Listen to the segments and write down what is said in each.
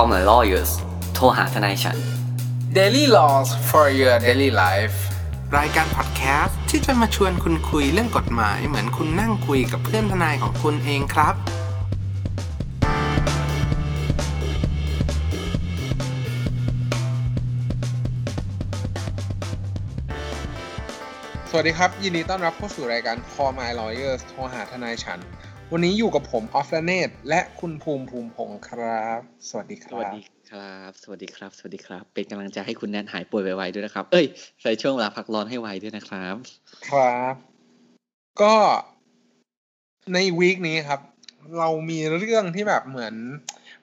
call my lawyers โทรหาทนายฉัน Daily Laws for your daily life รายการพอดแคสต์ที่จะมาชวนคุณคุยเรื่องกฎหมาย เหมือนคุณนั่งคุยกับเพื่อนทนายของคุณเองครับ สวัสดีครับ ยินดีต้อนรับเข้าสู่รายการ Call My Lawyers โทรหาทนายฉัน วันนี้อยู่กับผมออฟลเนตและคุณภูมิภูมิพงศ์ครับ สวัสดีคสรับวัสดีครับ สวัสดีครับ สวัสดีครับ เป็นกำลังใจให้คุณแนนหายป่วยไวๆด้วยนะครับ เอ้ย ใส่ช่วงเวลาพักร้อนให้ไวด้วยนะครับ ครับ ก็ในวีคนี้ครับ เรามีเรื่องที่แบบเหมือน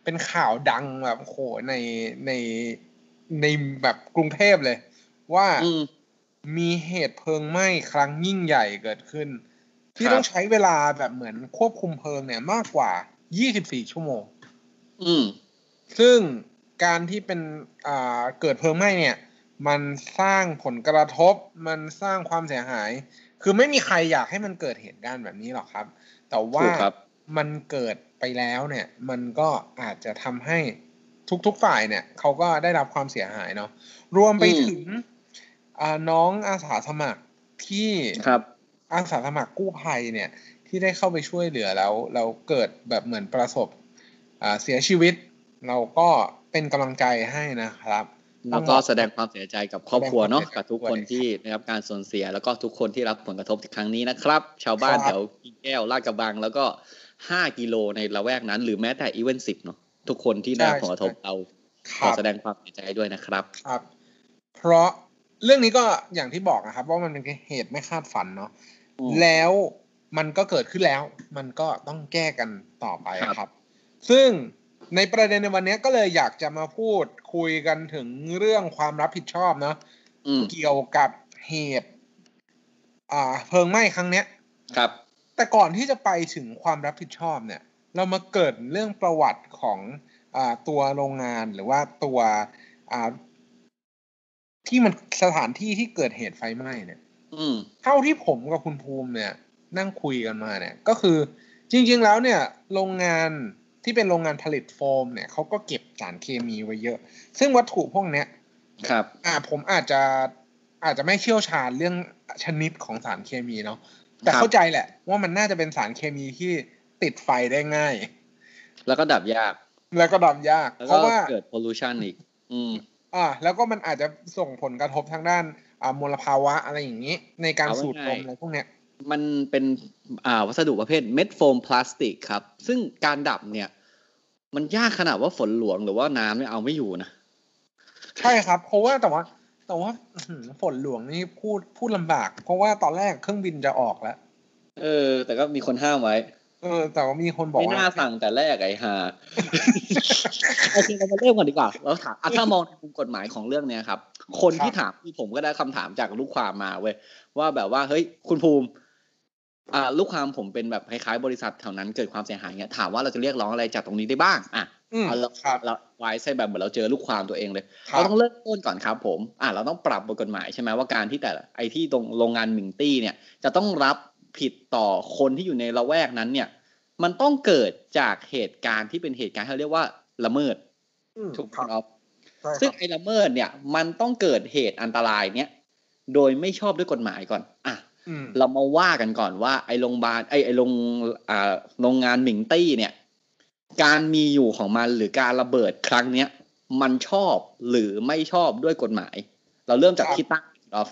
เป็นข่าวดังแบบโอ้โหในในในแบบกรุงเทพเลย ว่าอืมมีเหตุเพลิงไหม้ครั้งยิ่งใหญ่เกิดขึ้น ที่ครับต้องใช้เวลาแบบเหมือนควบคุมเพลิงเนี่ยมากกว่า 24 ชั่วโมง อืม ซึ่งการที่เป็นอ่าเกิดเพลิงไหม้เนี่ย มันสร้างผลกระทบ มันสร้างความเสียหาย คือไม่มีใครอยากให้มันเกิดเหตุการณ์แบบนี้หรอกครับ แต่ว่าถูกครับมันเกิดไปแล้วเนี่ย มันก็อาจจะทำให้ทุกๆฝ่ายเนี่ยเขาก็ได้รับความเสียหายเนาะ รวมไปอืมถึงอ่าน้องอาสาสมัครที่ครับ อาสาสมัครกู้ภัยเนี่ย ที่ได้เข้าไปช่วยเหลือแล้วแล้วเกิดแบบเหมือนประสบอ่าเสียชีวิต เราก็เป็นกำลังใจให้นะครับแล้วก็แสดงความเสียใจกับครอบครัวเนาะแสดงความเสียใจกับทุกคนด้วยที่ได้รับการสูญเสีย แล้วก็ทุกคนที่รับผลกระทบในครั้งนี้นะครับ ชาวบ้านครับแถวกิ่งแก้วลาดกระบัง แล้วก็ห้ากิโลในละแวกนั้น หรือแม้แต่อีเวนต์สิบเนาะทุกคนที่ได้รับผลกระทบเราคขอรับแสดงความเสียใจด้วยนะครับครับ เพราะเรื่องนี้ก็อย่างที่บอกนะครับ ว่ามันเป็นเหตุไม่คาดฝันเนาะอืม แล้วมันก็เกิดขึ้นแล้ว มันก็ต้องแก้กันต่อไปครับครับ ซึ่งในประเด็นในวันนี้ก็เลยอยากจะมาพูดคุยกันถึงเรื่องความรับผิดชอบเนาะอืมเกี่ยวกับเหตุอ่าเพลิงไหม้ครั้งเนี้ย ครับ แต่ก่อนที่จะไปถึงความรับผิดชอบเนี่ย เรามาเกิดเรื่องประวัติของอ่าตัวโรงงานหรือว่าตัวอ่าที่มันสถานที่ที่เกิดเหตุไฟไหม้เนี่ยอืม เท่าที่ผมกับคุณภูมิเนี่ย นั่งคุยกันมาเนี่ย ก็คือจริง ๆ แล้วเนี่ย โรงงานที่เป็นโรงงานผลิตโฟมเนี่ยเขาก็เก็บสารเคมีไว้เยอะ ซึ่งวัตถุพวกเนี้ย ครับ อ่าผมอาจจะอาจจะไม่เชี่ยวชาญเรื่องชนิดของสารเคมีเนาะแต่ครับเข้าใจแหละ ว่ามันน่าจะเป็นสารเคมีที่ติดไฟได้ง่าย แล้วก็ดับยาก แล้วก็ดับยากแล้วเพก็ราะว่าเกิด pollution อีก อืม อ่า แล้วก็มันอาจจะส่งผลกระทบทางด้านอ่า มลภาวะอะไรอย่างนี้ ในการเอาไว้สูดลมไงอะไรพวกเนี้ยมันเป็นอ่าวัสดุประเภทเม็ดโฟมพลาสติกครับ ซึ่งการดับเนี่ย มันยากขนาดว่าฝนหลวงหรือว่าน้ำเนี่ยเอาไม่อยู่นะ ใช่ครับ เพราะว่าแต่ว่า แต่ว่าอื้อหือฝนหลวงนี่พูดพูดลำบาก เพราะว่าตอนแรกเครื่องบินจะออกแล้ว เออ แต่ก็มีคนห้ามไว้ เออ แต่ว่ามีคนบอกไม่ว่าน่าสั่งแต่แรกไอ้ห่าโอเคเรามาเริ่มก่อนดีกว่าเราถามอะถ้ามองในมุมกฎหมายของเรื่องเนี้ยครับ คนที่ถามคือผมก็ได้คำถามจากลูกความมาเว้ยว่าแบบว่าเฮ้ยคุณภูมิ อ่า ลูกความผมเป็นแบบคล้ายๆบริษัทแถวนั้นเกิดความเสียหายเงี้ยถามว่าเราจะเรียกร้องอะไรจากตรงนี้ได้บ้างอะอืมเอาเราครับเราไว้ใช่แบบเหมือนเราเจอลูกความตัวเองเลยครับเราต้องเริ่มต้นก่อนครับผม อะเราต้องปรับบทกฎหมายใช่ไหมว่าการที่แต่ละไอ้ที่ตรงโรงงานหมิงตี้เนี่ยจะต้องรับ ผิดต่อคนที่อยู่ในละแวกนั้นเนี่ย มันต้องเกิดจากเหตุการณ์ที่เป็นเหตุการณ์ที่เราเรียกว่าละเมิดอืมถูกไหมครับครับใช่ครับซึ่งไอ้ละเมิดเนี่ย มันต้องเกิดเหตุอันตรายเนี่ยโดยไม่ชอบด้วยกฎหมายก่อน อะอืมเรามาว่ากันก่อนว่า ไอ้โรงพยาบาลไอ้ไอ้โรงอ่าโรงงานหมิงตี้เนี่ย การมีอยู่ของมันหรือการระเบิดครั้งเนี้ยมันชอบหรือไม่ชอบด้วยกฎหมาย เราเริ่มจากครับที่ตั้งออฟ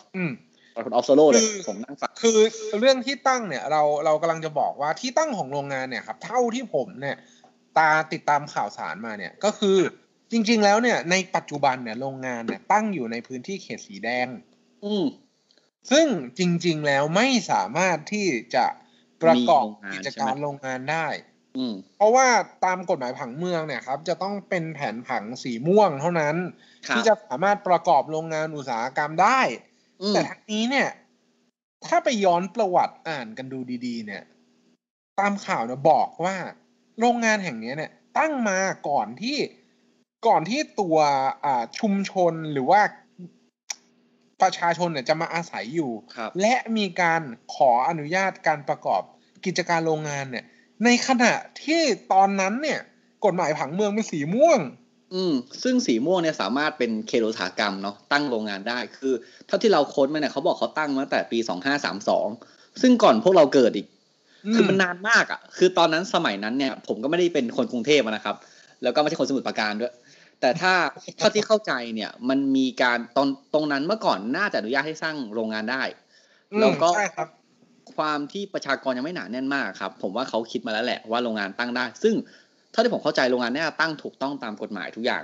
อืมออฟโซโล่เลยคือผมนั่งฟังคือเรื่องที่ตั้งเนี่ย เราเรากำลังจะบอกว่าที่ตั้งของโรงงานเนี่ยครับ เท่าที่ผมเนี่ย ตาติดตามข่าวสารมาเนี่ยก็คือจริง ๆ แล้วเนี่ย ในปัจจุบันเนี่ยโรงงานเนี่ย ตั้งอยู่ในพื้นที่เขตสีแดง อืมซึ่งจริง ๆ แล้วไม่สามารถที่จะประกอบมีโรงงานกิจการใช่ไหมโรงงานได้อืมเพราะว่าตามกฎหมายผังเมืองเนี่ยครับ จะต้องเป็นแผนผังสีม่วงเท่านั้นครับที่จะสามารถประกอบโรงงานอุตสาหกรรมได้อืม แต่ทั้งนี้เนี่ย ถ้าไปย้อนประวัติอ่านกันดูดีๆ เนี่ย ตามข่าวเนี่ยบอกว่า โรงงานแห่งเนี้ยเนี่ย ตั้งมาก่อนที่ก่อนที่ตัวอ่าชุมชนหรือว่าประชาชนเนี่ยจะมาอาศัยอยู่ครับและมีการขออนุญาตการประกอบกิจการโรงงานเนี่ย ในขณะที่ตอนนั้นเนี่ย กฎหมายผังเมืองเป็นสีม่วง อืมซึ่งสีม่วงเนี่ยสามารถเป็นเคโลสาหกรรมเนาะตั้งโรงงานได้คือเท่าที่เราค้นมาเนี่ยเขาบอกเขาตั้งมาตั้งแต่ปีสองห้าสามสองซึ่งก่อนพวกเราเกิดอีก คือมันนานมากอะ่ะ คือตอนนั้นสมัยนั้นเนี่ย ผมก็ไม่ได้เป็นคนกรุงเทพอะนะครับ แล้วก็ไม่ใช่คนสมุทรปราการด้วย แต่ถ้าเท่าที่เข้าใจเนี่ย มันมีการตอนตรงนั้นเมื่อก่อนน่าจะอนุญาตให้สร้างโรงงานได้อืมแล้วก็ใช่ครับความที่ประชากรยังไม่หนาแน่นมากครับ ผมว่าเขาคิดมาแล้วแหละว่าโรงงานตั้งได้ ซึ่ง เท่าที่ผมเข้าใจโรงงานเนี่ยตั้งถูกต้องตามกฎหมายทุกอย่าง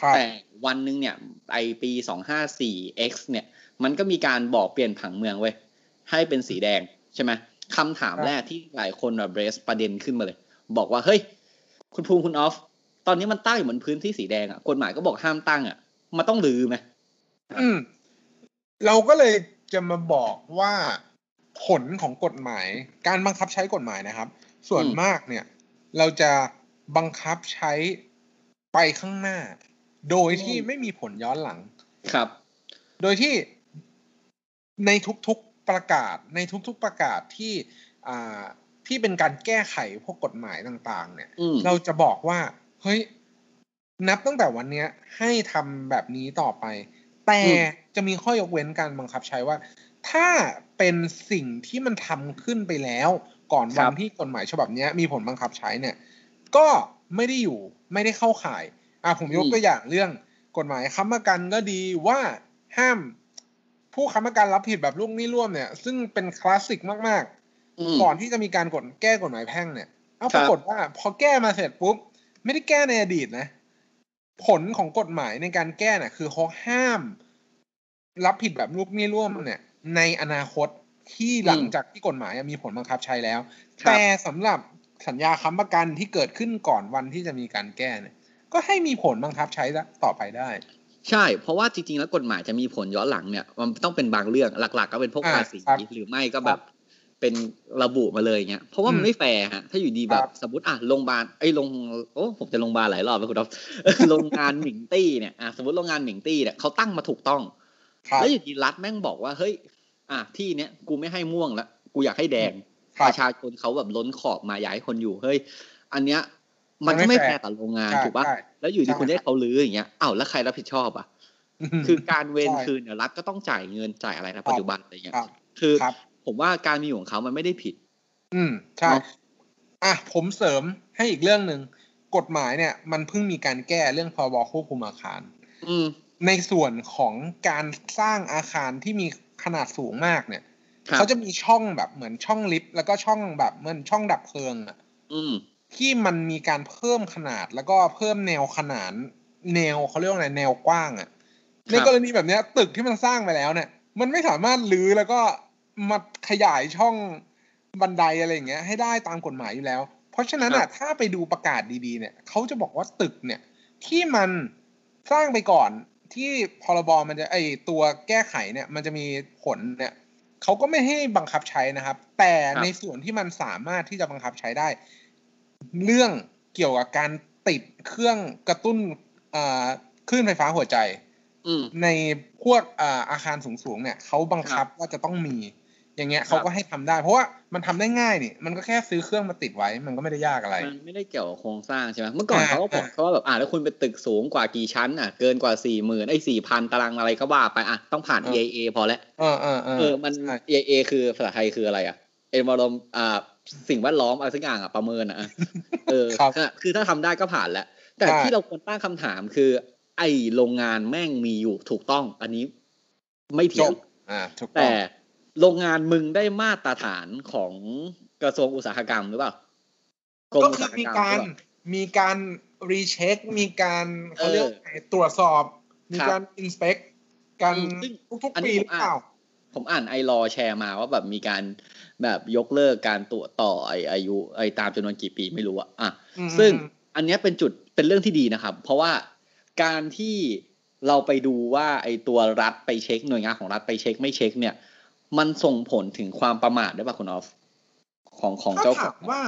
ครับแต่วันหนึ่งเนี่ยไอปีสองห้าสี่ X เนี่ย มันก็มีการบอกเปลี่ยนผังเมืองเว้ยให้เป็นสีแดงใช่ไหมคำถามแรกที่หลายคนแบบเบรสประเด็นขึ้นมาเลย บอกว่าเฮ้ย คุณภูมิคุณออฟ ตอนนี้มันตั้งอยู่บนพื้นที่สีแดงอะกฎหมายก็บอกห้ามตั้งอะมันต้องลือไหมอืม เราก็เลยจะมาบอกว่าผลของกฎหมาย การบังคับใช้กฎหมายนะครับ ส่วนมากเนี่ย เราจะ บังคับใช้ไปข้างหน้า โดยที่ไม่มีผลย้อนหลังครับ โดยที่ในทุกๆประกาศ ในทุกๆประกาศที่อ่าที่เป็นการแก้ไขพวกกฎหมายต่าง ๆ เนี่ยอืมเราจะบอกว่า เฮ้ย นับตั้งแต่วันเนี้ยให้ทำแบบนี้ต่อไป แต่อืมจะมีข้อยกเว้นการบังคับใช้ว่า ถ้าเป็นสิ่งที่มันทำขึ้นไปแล้ว ก่อนวันที่กฎหมายฉบับเนี้ยมีผลบังคับใช้เนี่ย ก็ไม่ได้อยู่ไม่ได้เข้าข่าย อะผมยกตัวอย่างเรื่องกฎหมายค้ำประกันก็ดีว่าห้ามผู้ค้ำประกันรับผิดแบบลูกหนี้ร่วมเนี่ย ซึ่งเป็นคลาสสิกมากอืมๆก่อนที่จะมีการกฎแก้กฎหมายแพ่งเนี่ยเอาครัปบรากฏว่า พอแก้มาเสร็จปุ๊บ ไม่ได้แก้ในอดีตนะ ผลของกฎหมายในการแก้น่ะ คือเขาห้าม รับผิดแบบลูกหนี้ร่วมเนี่ย ในอนาคตที่หลังจากที่กฎหมายมีผลบังคับใช้แล้วครับแต่สำหรับ สัญญาค้ำประกันที่เกิดขึ้นก่อนวันที่จะมีการแก้เนี่ย ก็ให้มีผลบังคับใช้ต่อไปได้ ใช่ เพราะว่าจริงๆ แล้วกฎหมายจะมีผลย้อนหลังเนี่ย มันต้องเป็นบางเรื่องหลัก ๆ ก็เป็นพวกอ่าภาษีครับหรือไม่ก็แบบเป็นระบุมาเลยเงี้ย เพราะว่ามันอืมไม่แฟร์ฮะ ถ้าอยู่ดีแบครับบสมมติอะโรงพยาบาลไอ้ยโรงโอ้ผมจะโรงพยาบาลหลายรอบแล้วคุณอ๊อฟโรงงานหมิงตี้เนี่ยอะสมมติโรงงานหมิงตี้เนี่ยเขาตั้งมาถูกต้องครับแล้วอยู่ดีรัฐแม่งบอกว่าเฮ้ย อะที่เนี้ยกูไม่ให้ม่วงละกูอยากให้แดงครั ประชาชนเขาแบบล้นขอบมาอยากให้คนอยู่เฮ้ยอันเนี้ยมันมันก็ไม่ไม่ fair fair กับโรงงานใช่ถูกปะใช่แล้วอยู่ดีใช่คุณได้เขารื้ออย่างเงี้ยอ้าวแล้วใครรับผิดชอบอะคือการเวนคืนเนี่ยรัฐก็ต้องจ่ายเงินจ่ายอะไรนะปัจจุบันอะไรเงี้ยครับคือครับผมว่าการมีอยู่ของเขามันไม่ได้ผิด อืมใช่เนอะอะผมเสริมให้อีกเรื่องหนึ่งกฎหมายเนี่ย มันเพิ่งมีการแก้เรื่องพรบควบคุมอาคาร อืมในส่วนของการสร้างอาคารที่มีขนาดสูงมากเนี่ยครับ เขาจะมีช่องแบบเหมือนช่องลิฟต์แล้วก็ช่องแบบเหมือนช่องดับเพลิงอะอืมที่มันมีการเพิ่มขนาดแล้วก็เพิ่มแนวขนานแนวเขาเรียกว่าอะไรแนวกว้างอะในกรณีแบบเนี้ย ตึกที่มันสร้างไปแล้วเนี่ย มันไม่สามารถรื้อแล้วก็มาขยายช่องบันไดอะไรอย่างเงี้ยให้ได้ตามกฎหมายอยู่แล้ว เพราะฉะนั้นครัอะบถ้าไปดูประกาศดีๆ เนี่ยเขาจะบอกว่าตึกเนี่ย ที่มันสร้างไปก่อนที่พรบมันจะไอตัวแก้ไขเนี่ย มันจะมีผลเนี่ย เขาก็ไม่ให้บังคับใช้นะครับ แต่ในส่วนที่มันสามารถที่จะบังคับใช้ได้ เรื่องเกี่ยวกับการติดเครื่องกระตุ้นอ่าคลื่นไฟฟ้าหัวใจอืมในพวกอ่าอาคารสูงๆเนี่ยเขาบังคับว่าจะต้องมี อย่างเงี้ยครับเขาก็ให้ทำได้ เพราะว่ามันทำได้ง่ายนี่มันก็แค่ซื้อเครื่องมาติดไว้ มันก็ไม่ได้ยากอะไร มันไม่ได้เกี่ยวกับโครงสร้างใช่ไหมเมื่อก่อนอ่าเขาก็บอกอ่าเขาว่าแบบอ่าแล้วคุณเป็นตึกสูงกว่ากี่ชั้นอะเกินกว่าสี่หมื่นไอ้สี่พันตารางอะไรก็ว่าไปอะต้องผ่าน EIA พอแล้วเออเออเออเออมันใช่ EIA คือภาษาไทยคืออะไรอะ environment อ่าสิ่งแวดล้อมอะไรสักอย่างอะประเมินอะเออครับอะคือถ้าทำได้ก็ผ่านแล้ว แต่ใช่ที่เราควรตั้งคำถามคือ ไอ้โรงงานแม่งมีอยู่ถูกต้อง อันนี้ไม่เถีจยงบอ่าถูกต้อแต่ง โรงงานมึงได้มาตรฐานของกระทรวงอุตสาหกรรมหรือเปล่าก็อุตคือสาหมีรรการหรือเปล่มีการรีเช็ค มีการเขาเรียกว่าไงตรวจสอบ มีครับการอินสเปกกันอืมซึ่งทุกอันๆนี้ปีผหมรือเปล่าอ่านผมอ่านไอรอแชร์มาว่าแบบมีการแบบยกเลิกการตรวจต่อไออายุไอตามจำนวนกี่ปีไม่รู้อะอะอืมซึ่งอันเนี้ยเป็นจุดเป็นเรื่องที่ดีนะครับ เพราะว่าการที่เราไปดูว่าไอตัวรัฐไปเช็คหน่วยงานของรัฐไปเช็คไม่เช็คเนี่ย มันส่งผลถึงความประมาทได้ป่ะคุณออฟของของถ้าเจ้าขถาองมว่า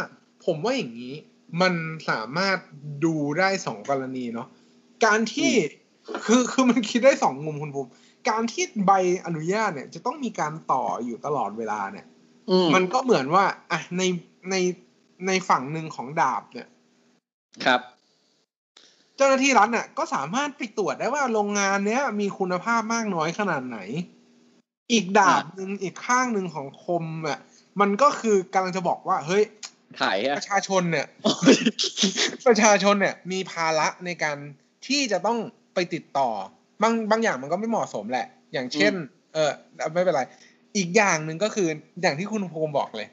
ผมว่าอย่างนี้ มันสามารถดูได้สองกรณีเนาะการที่คือคือมันคิดได้สองมุมคุณภูมิการที่ใบอนุญาตเนี่ย จะต้องมีการต่ออยู่ตลอดเวลาเนี่ยอืมมันก็เหมือนว่าอะในในในฝั่งหนึ่งของดาบเนี่ย ครับ เจ้าหน้าที่รัฐน่ะ ก็สามารถไปตรวจได้ว่าโรงงานเนี้ย มีคุณภาพมากน้อยขนาดไหน อีกดาบหนึ่งอีกข้างหนึ่งของคมอะมันก็คือกำลังจะบอกว่า เฮ้ยถ่ายปอะระชาชนเนี่ย ประชาชนเนี่ย มีภาระในการที่จะต้องไปติดต่อบางบางอย่างมันก็ไม่เหมาะสมแหละ อย่างเช่น เออไม่เป็นไร อีกอย่างหนึ่งก็คืออย่างที่คุณภูมิบอกเลย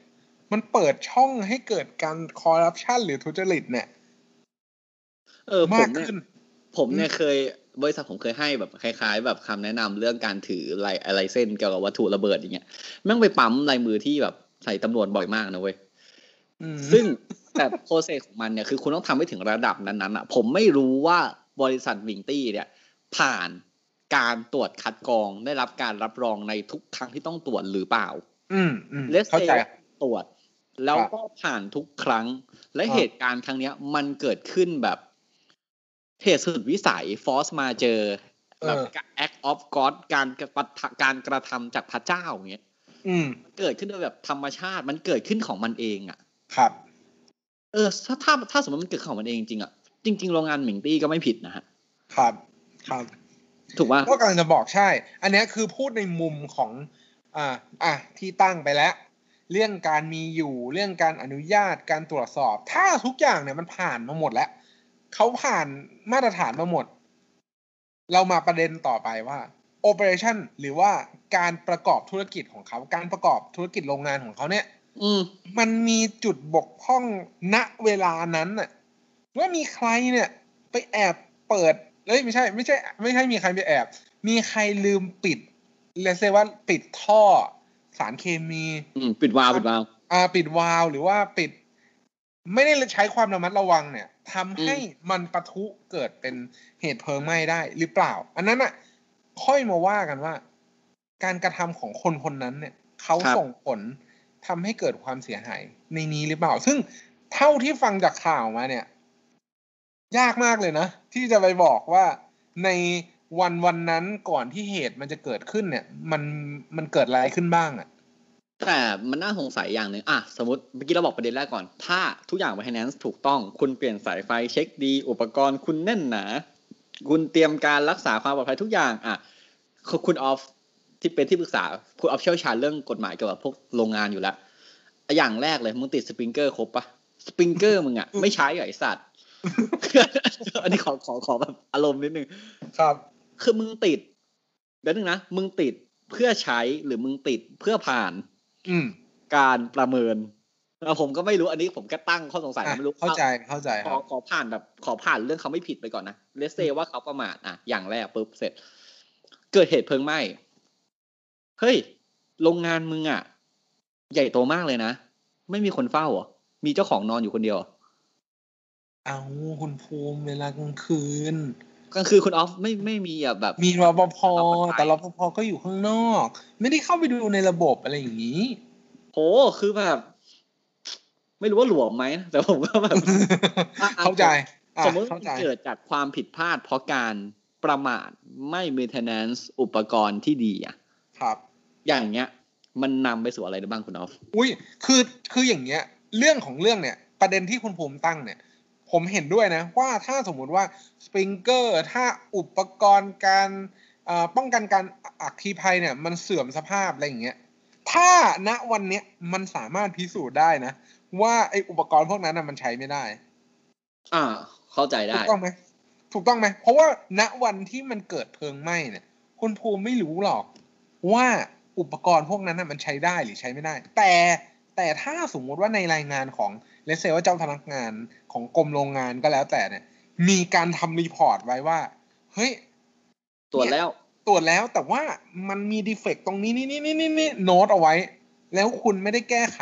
มันเปิดช่องให้เกิดการคอร์รัปชันหรือทุจริตเนี่ยเออผมมากเนี่ยขึ้น ผมเนี่ยเคย บริษัทผมเคยให้แบบคล้าย ๆ แบบคำแนะนำเรื่องการถืออะไรอะไรเส้นเกี่ยวกับวัตถุระเบิดอย่างเงี้ยแม่งไปปั๊มลายมือที่แบบใส่ตำรวจบ่อยมากนะเว้ยอืมซึ่งแต่โปรเซสของมันเนี่ยคือคุณต้องทำให้ถึงระดับนั้นๆอะ ผมไม่รู้ว่าบริษัทวิงตี้เนี่ย ผ่านการตรวจคัดกรองได้รับการรับรองในทุกครั้งที่ต้องตรวจหรือเปล่า อืมอืมเลสเข้าเซใจตรวจ แล้วครับก็ผ่านทุกครั้ง และครับเหตุการณ์ครั้งเนี้ย มันเกิดขึ้นแบบ เหตุสุดวิสัยฟอสมาเจอแบบ act of God การกระทำการกระทำจากพระเจ้าอย่างเงี้ยอืมเกิดขึ้นโดยแบบธรรมชาติมันเกิดขึ้นของมันเองอะ ครับ เออถ้าถ้าถ้าสมมติมันเกิดของมันเองจริงๆอะจริง ๆ โรงงานหมิงตี้ก็ไม่ผิดนะฮะ ครับ ครับ ถูกป่ะก็กำลังจะบอกใช่ อันเนี้ยคือพูดในมุมของ อ่า อะที่ตั้งไปแล้ว เรื่องการมีอยู่ เรื่องการอนุญาต การตรวจสอบ ถ้าทุกอย่างเนี่ยมันผ่านมาหมดแล้ว เขาผ่านมาตรฐานมาหมด เรามาประเด็นต่อไปว่า operation หรือว่าการประกอบธุรกิจของเขา การประกอบธุรกิจโรงงานของเขาเนี่ย อืมมันมีจุดบกพร่องณเวลานั้นน่ะว่ามีใครเนี่ย ไปแอบเปิดเอ้ยไม่ใช่ ไม่ใช่ ไม่ใช่มีใครไปแอบ มีใครลืมปิดเลเซว่าปิดท่อสารเคมี อืมปิดวาล์วปิดวาล์วอ่า ปิดวาล์วหรือว่าปิด ไม่ได้ใช้ความระมัดระวังเนี่ย ทำให้มันปะทุเกิดเป็นเหตุเพลิงไหม้ได้หรือเปล่า อันนั้นอะ ค่อยมาว่ากันว่า การกระทำของคนคนนั้นเนี่ยเขาส่งผลทำให้เกิดความเสียหาย ในนี้หรือเปล่า ซึ่งเท่าที่ฟังจากข่าวมาเนี่ย ยากมากเลยนะ ที่จะไปบอกว่าในวันวันนั้นก่อนที่เหตุมันจะเกิดขึ้นเนี่ย มันมันเกิดอะไรขึ้นบ้างอะ แต่มันน่าสงสัยอย่างหนึ่งอะสมมติเมื่อกี้เราบอกประเด็นแรกก่อน ถ้าทุกอย่าง maintenance ถูกต้อง คุณเปลี่ยนสายไฟเช็คดี อุปกรณ์คุณแน่นหนาคุณเตรียมการรักษาความปลอดภัยทุกอย่างอะคุณคุณออฟที่เป็นที่ปรึกษาคุณออฟเชี่ยวชาญเรื่องกฎหมายเกี่ยวกับพวกโรงงานอยู่แล้วอย่างแรกเลยมึงติดสปริงเกอร์ครบปะสปริงเกอร์มึงอะไม่ใช้เหรอไอสัตว์อันนี้ขอขอขอแบบอารมณ์นิดนึงครับ คือมึงติดเดี๋ยวนึงนะมึงติดเพื่อใช้หรือมึงติดเพื่อผ่านอืม การประเมินเออผมก็ไม่รู้อันนี้ผมก็ตั้งข้อสงสัยอะไม่รู้เข้าใจเข้าใจขคอรับขอผ่านแบบขอผ่านเรื่องเขาไม่ผิดไปก่อนนะเลสเซว่าเขาประมาทอะอย่างแรกปุ๊บเสร็จ เกิดเหตุเพลิงไหม้เฮ้ยโรงงานมึงอะ ใหญ่โตมากเลยนะ ไม่มีคนเฝ้าเหรอมีเจ้าของนอนอยู่คนเดียวเหรอเอาคุณภูมิเวลากลางคืน กลางคืนคุณออฟไม่ไม่มีอะแบบ มีรปภรปภแต่รปภก็อยู่ข้างนอก ไม่ได้เข้าไปดูในระบบอะไรอย่างนี้โหคือแบบ ไม่รู้ว่าหลวมไหมแต่ผมก็แบบอะอะเข้าใจอะสมมติว่าเข้ามันใจเกิดจากความผิดพลาดเพราะการประมาทไม่ maintenance อุปกรณ์ที่ดีอะครับ อย่างเงี้ย มันนำไปสู่อะไรได้บ้างคุณออฟ อุ้ยคือคืออย่างเงี้ย เรื่องของเรื่องเนี่ย ประเด็นที่คุณภูมิตั้งเนี่ย ผมเห็นด้วยนะ ว่าถ้าสมมุติว่าสปริงเกอร์ถ้าอุปกรณ์การเอ่อป้องกันการอัคคีภัยเนี่ยมันเสื่อมสภาพอะไรอย่างเงี้ยถ้าณวันเนี้ยมันสามารถพิสูจน์ได้นะ ว่าไออุปกรณ์พวกนั้นนะมันใช้ไม่ได้ อ่า เข้าใจถูได้กต้องไหมถูกต้องไหมเพราะว่าณวันที่มันเกิดเพลิงไหม้เนี่ยคุณภูมิไม่รู้หรอกว่าอุปกรณ์พวกนั้นน่ะมันใช้ได้หรือใช้ไม่ได้ แต่แต่ถ้าสมมุติว่าในรายงานของ เลเซว่าเจ้าพนักงานของกรมโรงงานก็แล้วแต่เนี่ย มีการทำ report ไว้ว่า เฮ้ย ตรวจแล้ว ตรวจแล้วแต่ว่ามันมี defect ตรงนี้นี่นี่นี่นี่นี่โน้ตเอาไว้ แล้วคุณไม่ได้แก้ไข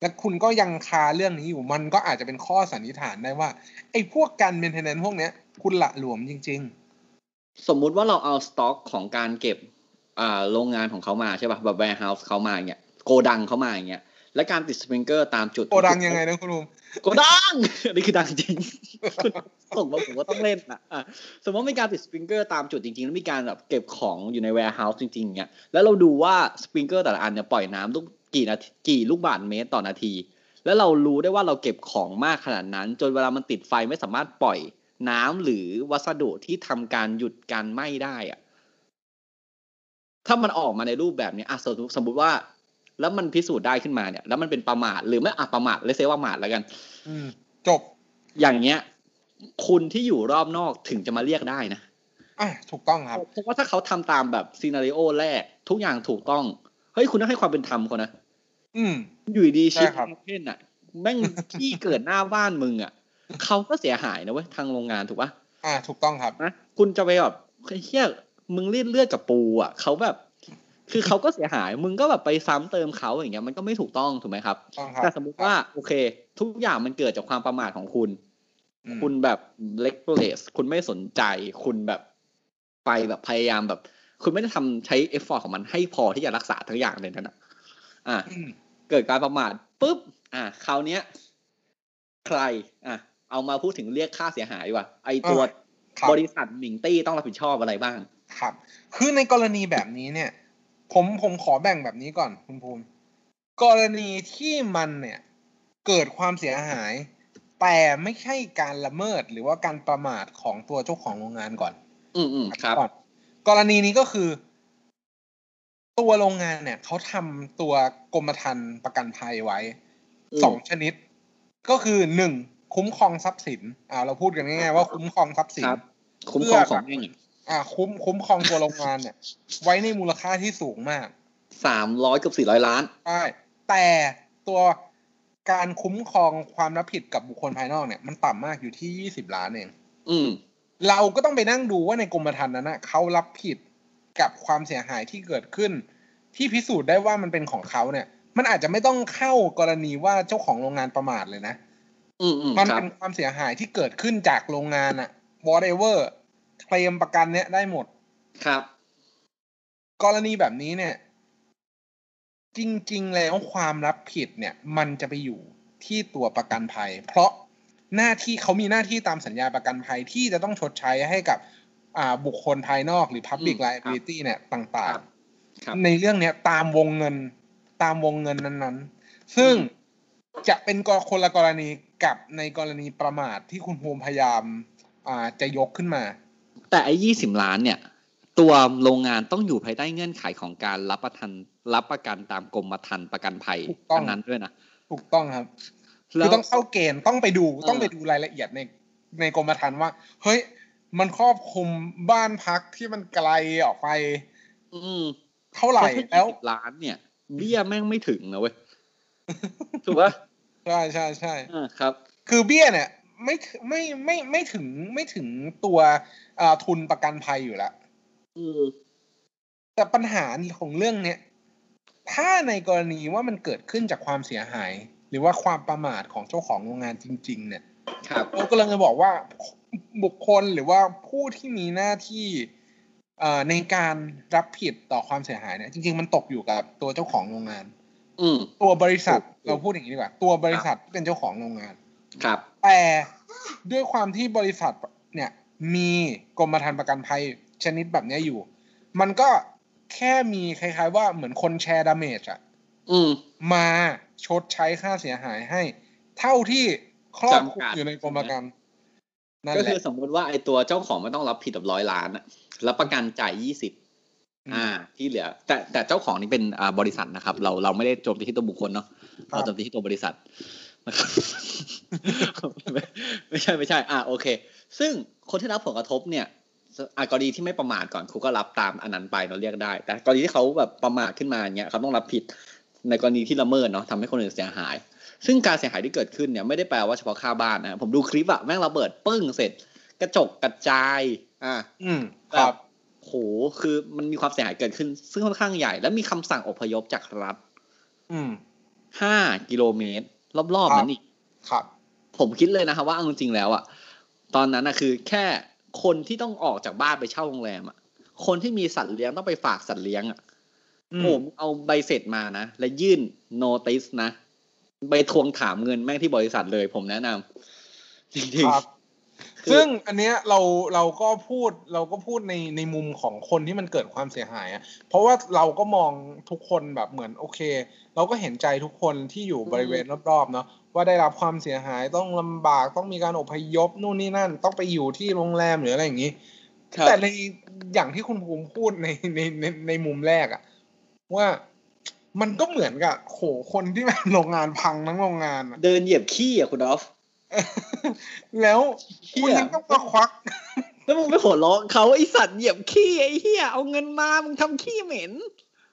และคุณก็ยังคาเรื่องนี้อยู่มันก็อาจจะเป็นข้อสันนิษฐานได้ว่า ไอ้พวกการ maintenance พวกเนี้ย คุณละหลวมจริงสมมุติว่าเราเอาสต็อกของการเก็บอ่าโรงงานของเขามาใช่ป่ะแบบ warehouse เขามาอย่างเงี้ยโกดังเขามาอย่างเงี้ย และการติดสปริงเกอร์ตามจุดๆโกดังยังไงนะคุณภูมิโกดังอันนี้คือดังจริงคุณส่งมาผมก็ต้องเล่นนะอะสมมติมีการติดสปริงเกอร์ตามจุดจริงๆ แล้วมีการแบบเก็บของอยู่ใน warehouse จริงๆเงี้ยแล้วเราดูว่าสปริงเกอร์แต่ละอันเนี่ยปล่อยน้ำลูกกี่นาทีกี่ลูกบาศก์เมตรต่อนาที แล้วเรารู้ได้ว่าเราเก็บของมากขนาดนั้น จนเวลามันติดไฟไม่สามารถปล่อยน้ำหรือวัสดุที่ทำการหยุดการไหม้ได้อะถ้ามันออกมาในรูปแบบนี้อะสมมุติสมมติว่า แล้วมันพิสูจน์ได้ขึ้นมาเนี่ย แล้วมันเป็นประมาทหรือไม่อะประมาทเลยเซว่าประมาทแล้วกันอืมจบอย่างเงี้ย คุณที่อยู่รอบนอกถึงจะมาเรียกได้นะอะถูกต้องครับเพราะว่าถ้าเขาทำตามแบบซีนารีโอแรก ทุกอย่างถูกต้องเฮ้ยคุณต้องให้ความเป็นธรรมเขานะอืม อยู่ดีๆใช่ชิปครับเพ่นอะ แม่งที่เกิดหน้าบ้านมึงอะเขาก็เสียหายนะเว้ยทางโรงงานถูกปะอ่า ถูกต้องครับนะคุณจะไปแบบเฮียมึงเลียดเลือดกับปูอะเขาแบบ คือเขาก็เสียหาย มึงก็แบบไปซ้ำเติมเขาอย่างเงี้ยมันก็ไม่ถูกต้องถูกไหมครับต้องครับ แต่สมมุติว่าโอเค ทุกอย่างมันเกิดจากความประมาทของคุณอืมคุณแบบเล็กเลสคุณไม่สนใจ คุณแบบไปแบบพยายามแบบ คุณไม่ได้ทำใช้เอฟฟอร์ของมันให้พอที่จะรักษาทั้งอย่างเลยนั่นอะอะอืมเกิดการประมาทปุ๊บ อะคราวเนี้ย ใคร อะ เอามาพูดถึงเรียกค่าเสียหายดีกว่าไอตัวครับบริษัทหมิงตี้ต้องรับผิดชอบอะไรบ้าง ครับ คือในกรณีแบบนี้เนี่ย ผมผมขอแบ่งแบบนี้ก่อนคุณภูมิกรณีที่มันเนี่ยเกิดความเสียหาย แต่ไม่ใช่การละเมิดหรือว่าการประมาทของตัวเจ้าของโรงงานก่อน อืมอืมครับก่อนกรณีนี้ก็คือ ตัวโรงงานเนี่ยเขาทำตัวกรมธรรม์ประกันภัยไว้อืมสองชนิด ก็คือหนึ่งคุ้มครองทรัพย์สินอ่าเราพูดกันง่ายๆว่าคุ้มครองทรัพย์สินครับคุ้มครองของแม่ง อ่าคุ้มคุ้มครองตัวโรงงานเนี่ย ไว้ในมูลค่าที่สูงมากสามร้อยเกือบสี่ร้อยล้านใช่แต่ตัวการคุ้มครองความรับผิดกับบุคคลภายนอกเนี่ย มันต่ำมากอยู่ที่ยี่สิบล้านเองอืม เราก็ต้องไปนั่งดูว่าในกรมธรรม์นั้นนะเขารับผิดกับความเสียหายที่เกิดขึ้น ที่พิสูจน์ได้ว่ามันเป็นของเขาเนี่ย มันอาจจะไม่ต้องเข้ากรณีว่าเจ้าของโรงงานประมาทเลยนะ อืมอืมมันครับเป็นความเสียหายที่เกิดขึ้นจากโรงงานอะ whatever เคลมประกันเนี้ยได้หมด ครับ กรณีแบบนี้เนี่ย จริง ๆ แล้วความรับผิดเนี่ย มันจะไปอยู่ที่ตัวประกันภัย เพราะหน้าที่เขามีหน้าที่ตามสัญญาประกันภัยที่จะต้องชดใช้ให้กับอ่าบุคคลภายนอกหรือ Public อืม Liability เนี่ยต่างครับๆในเรื่องเนี้ยตามวงเงินตามวงเงินนั้นๆ ซึ่งจะเป็นกรคนละกรณีกับในกรณีประมาทที่คุณภูมิพยายามอ่าจะยกขึ้นมา แต่ไอ้ยี่สิบล้านเนี่ย ตัวโรงงานต้องอยู่ภายใต้เงื่อนไขของการรับประทันรับประกันตามกรมธรรม์ประกันภัยถูกต้องนนั้นด้วยนะถูกต้องครับแล้คืวอต้องเข้าเกณฑ์ต้องไปดูเออต้องไปดูรายละเอียดในในกรมธรรม์ว่า เฮ้ย มันครอบคลุมบ้านพักที่มันไกลออกไป อืมเท่าไหร่เพราะถ้าแล้ว20ล้านเนี่ย เบี้ยแม่งไม่ถึงนะเว้ยถูกปะใช่ใช่ใช่อ่าครับ คือเบี้ยเนี่ย ไม่ถึงไม่ไม่ไม่ถึงไม่ถึงตัวอ่าทุนประกันภัยอยู่แล้วอืมแต่ปัญหาของเรื่องเนี้ยถ้าในกรณีว่ามันเกิดขึ้นจากความเสียหาย หรือว่าความประมาทของเจ้าของโรงงานจริง ๆ เนี่ยครับเรากำลังจะบอกว่าบุคคลหรือว่าผู้ที่มีหน้าที่เอ่อในการรับผิดต่อความเสียหายเนี่ยจริง ๆ มันตกอยู่กับตัวเจ้าของโรงงาน อืมตัวบริษัทถูกเราพูดอย่างนี้ดีกว่า ตัวบริษัทที่เป็นเจ้าของโรงงาน ครับ แต่ด้วยความที่บริษัทเนี่ยมีกรมธรรม์ประกันภัยชนิดแบบเนี้ยอยู่ มันก็แค่มีคล้ายๆว่าเหมือนคนแชร์ดาเมจอะอืมมาชดใช้ค่าเสียหายให้ เท่าที่ครอบคลุมจำกัดอยู่ในกรมธรรม์นั่นก็แหคือละสมมุติว่าไอ้ตัวเจ้าของไม่ต้องรับผิดแบบร้อยล้านอะแล้วประกันจ่ายยี่สิบอ่า ที่เหลือ แต่แต่เจ้าของนี่เป็นอ่าบริษัทนะครับ เราเราไม่ได้โจมตีที่ตัวบุคคลเนาะครับเราโจมตีที่ตัวบริษัทนะครับ ไม่ไม่ใช่ไม่ใช่ อ่าโอเค ซึ่งคนที่รับผลกระทบเนี่ยอ่ากรณีที่ไม่ประมาทก่อนครูก็รับตามอันนั้นไปเราเรียกได้ แต่กรณีที่เขาแบบประมาทขึ้นมาเนี่ยเขาต้องรับผิดในกรณีที่ละเมิดเนาะทำให้คนอื่นเสียหาย ซึ่งการเสียหายที่เกิดขึ้นเนี่ยไม่ได้แปลว่าเฉพาะค่าบ้านนะผมดูคลิปอะแม่งระเบิดปึ้งเสร็จ กระจกกระจาย อ่าอืมครับโหคือมันมีความเสียหายเกิดขึ้น ซึ่งค่อนข้างใหญ่ และมีคำสั่งอพยพจากรัฐอืมห้ากิโลเมตร รอบคๆรับนั้นอีกครับ ผมคิดเลยนะครับว่าเอาจริงๆแล้วอะตอนนั้นอะคือแค่คนที่ต้องออกจากบ้านไปเช่าโรงแรมอะคนที่มีสัตว์เลี้ยงต้องไปฝากสัตว์เลี้ยงอะอืมผมเอาใบเสร็จมานะ และยื่นโนติสนะ ไปทวงถามเงินแม่งที่บริษัทเลยผมแนะนำจริงครับๆคือ ซึ่งอันเนี้ยเราเราก็พูดเราก็พูดในในมุมของคนที่มันเกิดความเสียหายอะเพราะว่าเราก็มองทุกคนแบบเหมือนโอเค เราก็เห็นใจทุกคนที่อยู่บริเวณรอบๆเนาะว่าได้รับความเสียหายต้องลำบากต้องมีการอพยพนู่นนี่นั่น ต้องไปอยู่ที่โรงแรมหรืออะไรอย่างนี้ครับแต่ในอย่างที่คุณภูมิพูดในในในในมุมแรกอะว่ามันก็เหมือนกับโหคนที่แบบโรงงานพังทั้งโรงงานอะเดินเหยียบขี้อะคุณออฟ แล้วเหี้คุณยยังต้องมาควัก แล้วมึงไปหัวเราะเขาไอสัตว์เหยียบขี้ไอ้เหี้ยเอาเงินมามึงทำขี้เหม็น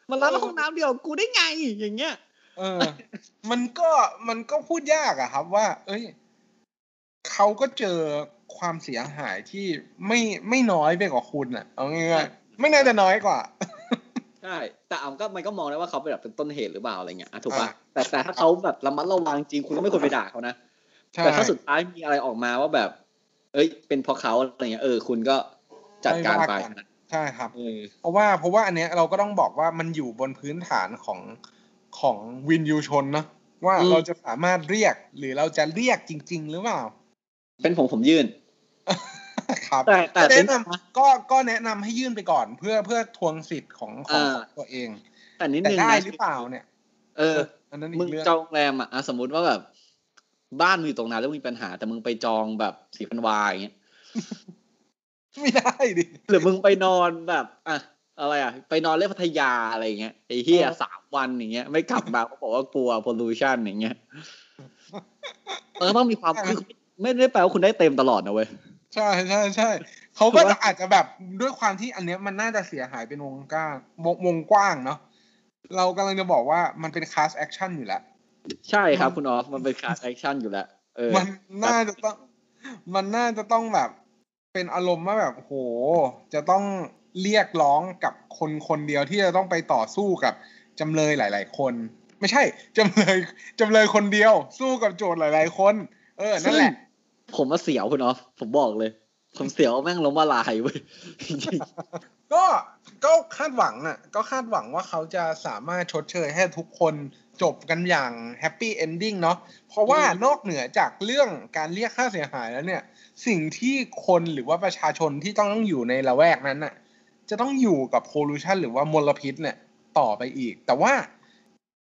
มันร้านห้องน้ำเดียวกูได้ไงอย่างเงี้ยเออ มันก็มันก็พูดยากอะครับว่า เอ้ยเขาก็เจอความเสียหายที่ไม่ไม่น้อยไปกว่าคุณอะเอาง่ายๆไม่น่าจะน้อยกว่าใช่แต่เอาก็มันก็มองได้ว่าเขาเป็นแบบเป็นต้นเหตุหรือเปล่าอะไรเงี้ยอะถูกป่ะอะแต่แต่ถ้าเขาแบบระมัดระวังจริงคุณก็ไม่ควรไปด่าเขานะใช่ แต่ถ้าสุดท้ายมีอะไรออกมาว่าแบบ เอ้ย เป็นเพราะเขาอะไรเงี้ยเออ คุณก็จัดการไปม่ว่นใช่ครับเออเพราะว่าเพราะว่าอันเนี้ยเราก็ต้องบอกว่ามันอยู่บนพื้นฐานของของวินยูชนเนอะว่าอืมเราจะสามารถเรียกหรือเราจะเรียกจริง ๆ หรือเปล่า เป็นผมผมยื่นครับแต่แต่ก็เป็แนะนนำก็ก็แนะนำให้ยื่นไปก่อนเพื่อเพื่อทวงสิทธิ์ของของอ่าของตัวเองแต่นิดแต่นึงได้นะหรือเปล่าเนี่ย เออ อันนั้นอีมึงกเรื่องจองโรงแรมอะอะสมมติว่าแบบ บ้านมึงอยู่ตรงนั้นแล้วมีปัญหา แต่มึงไปจองแบบสี่พันวาอย่างเงี้ยไม่ได้ดิหรือมึงไปนอนแบบอะอะไรอะ ไปนอนเล่นพัทยาอะไรอย่างเงี้ยไอ้เฮียเออสามวันอย่างเงี้ย ไม่กลับมาเขาบอกว่ากลัว pollution อย่างเงี้ยเออต้องมีความคือไม่ได้แปลว่าคุณได้เต็มตลอดนะเว้ยใช่ใช่ใช่เขาก็ถูกปะอาจจะแบบด้วยความที่อันเนี้ยมันน่าจะเสียหายเป็นวงกว้างวงวงกว้างเนาะเรากำลังจะบอกว่ามันเป็น class action อยู่แล้ว ใช่ครับคุณออฟมันเป็นการแอคชั่นอยู่แล้วเออ มันน่าจะต้อง มันน่าจะต้องแบบ เป็นอารมณ์ว่าแบบโห จะต้องเรียกร้องกับคนคนเดียวที่จะต้องไปต่อสู้กับจำเลยหลาย ๆ คน ไม่ใช่จำเลยจำเลยคนเดียว สู้กับโจทก์หลาย ๆ คน เออนั่นแหละ ผมมาเสียวคุณออฟผมบอกเลย ผมเสียวแม่งล้มละลายเว้ยจริงก็ก็คาดหวังอะ ก็คาดหวังว่าเขาจะสามารถชดเชยให้ทุกคน จบกันอย่าง happy ending เนาะเพราะว่านอกเหนือจากเรื่องการเรียกค่าเสียหายแล้วเนี่ย สิ่งที่คนหรือว่าประชาชนที่ต้องต้องอยู่ในละแวกนั้นน่ะ จะต้องอยู่กับโพลูชันหรือว่ามลพิษเนี่ยต่อไปอีก แต่ว่า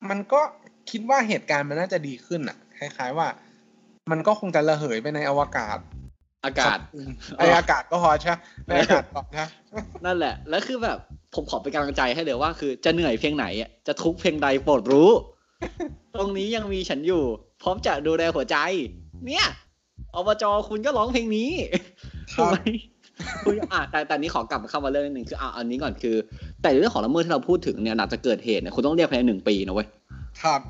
มันก็คิดว่าเหตุการณ์มันน่าจะดีขึ้นอะ คล้ายๆว่า มันก็คงจะระเหยไปในอวกาศๆอากาศไออากาศก็พอใช่ไหมในอากาศก่อนนะนั่นแหละ แล้วคือแบบผมขอเป็นกำลังใจให้เลยว่าคือจะเหนื่อยเพียงไหนอะจะทุกข์เพียงใดโปรดรู้ ตรงนี้ยังมีฉันอยู่ พร้อมจะดูแลหัวใจ เนี่ยอบจคุณก็ร้องเพลงนี้ครับถูกไหมคุณอะแต่แต่นี้ขอกลับมาเข้ามาเรื่องนิดนึงคือเอาอันนี้ก่อนคือ แต่เรื่องของละเมิดที่เราพูดถึงเนี่ยหลังจากเกิดเหตุเนี่ยคุณต้องเรียกภายในหนึ่งปีนะเว้ยครับ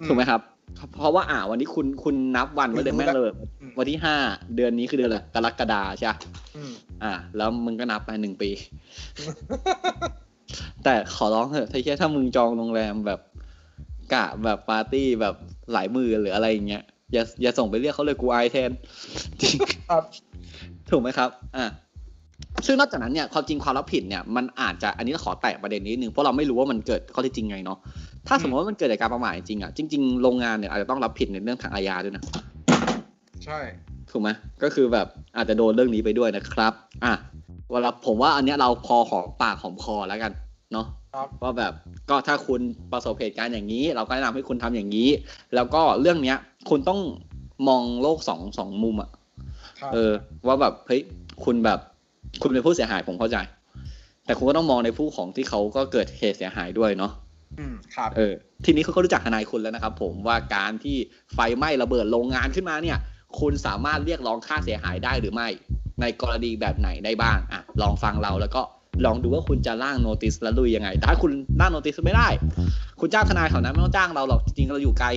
อืถูกไหมครับ เพราะว่าอ่าวันนี้คุณคุณนับวันไว้เลยรู้แม่งแล้วเลยอืมวันที่ห้าเดือนนี้คือเดือนอะไรกรกฎาใช่ปะอืมอ่า แล้วมึงก็นับไปหนึ่งปี แต่ขอร้องเถอะถ้าเช่ถ้ามึงจองโรงแรมแบบ กะแบบปาร์ตี้แบบหลายมือหรืออะไรอย่างเงี้ยอย่าอย่าส่งไปเรียกเขาเลยกูอายแทนจริงครับถูกไหมครับ อ่าซึ่งนอกจากนั้นเนี่ยความจริงความรับผิดเนี่ยมันอาจจะอันนี้ขอแตะประเด็นนี้นึงเพราะเราไม่รู้ว่ามันเกิดข้อเท็จจริงไงเนาะถ้าสมมติว่ามันเกิดจากการประมาทจริงๆอะจริงๆโรงงานเนี่ยอาจจะต้องรับผิดในเรื่องทางอาญาด้วยนะใช่ถูกไหมก็คือแบบอาจจะโดนเรื่องนี้ไปด้วยนะครับ อะเวลาผมว่าอันเนี้ยเราพอหอมปากหอมคอแล้วกันเนาะครับ ว่าแบบก็ถ้าคุณประสบเหตุการณ์อย่างนี้ เราก็แนะนำให้คุณทำอย่างนี้ แล้วก็เรื่องเนี้ย คุณต้องมองโลกสองสองมุมอะครับเออ ว่าแบบเฮ้ยคุณแบบคุณเป็นผู้เสียหายผมเข้าใจ แต่คุณก็ต้องมองในผู้ของที่เขาก็เกิดเหตุเสียหายด้วยเนาะอืมครับเออทีนี้เขาก็รู้จักทนายคุณแล้วนะครับ ผมว่าการที่ไฟไหม้ระเบิดโรงงานขึ้นมาเนี่ย คุณสามารถเรียกร้องค่าเสียหายได้หรือไม่ ในกรณีแบบไหนได้บ้างอะลองฟังเราแล้วก็ ลองดูว่าคุณจะร่าง notice แล้วลุยยังไงแต่ถ้าคุณร่าง notice ไม่ได้ คุณจ้างทนายเขานะไม่ต้องจ้างเราหรอกจริงๆเราอยู่ไกล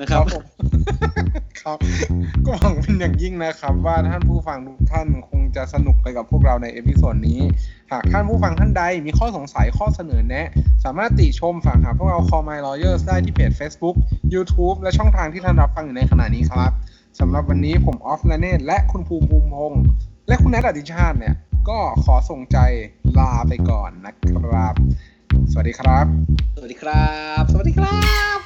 นะครับผมครับ ก็หวังเป็นอย่างยิ่งนะครับ ว่าท่านผู้ฟังทุกท่านคงจะสนุกไปกับพวกเราใน episode นี้ หากท่านผู้ฟังท่านใดมีข้อสงสัยข้อเสนอแนะ สามารถติชมฝากหาพวกเรา Call My Lawyers ได้ที่เพจ Facebook YouTube และช่องทางที่ท่านรับฟังอยู่ในขณะนี้ครับสำหรับวันนี้ผมออฟและเนตและคุณภูมิภูมิพงษ์และคุณแนทอดิชาติเนี่ย ก็ขอส่งใจลาไปก่อนนะครับ สวัสดีครับ สวัสดีครับ สวัสดีครับ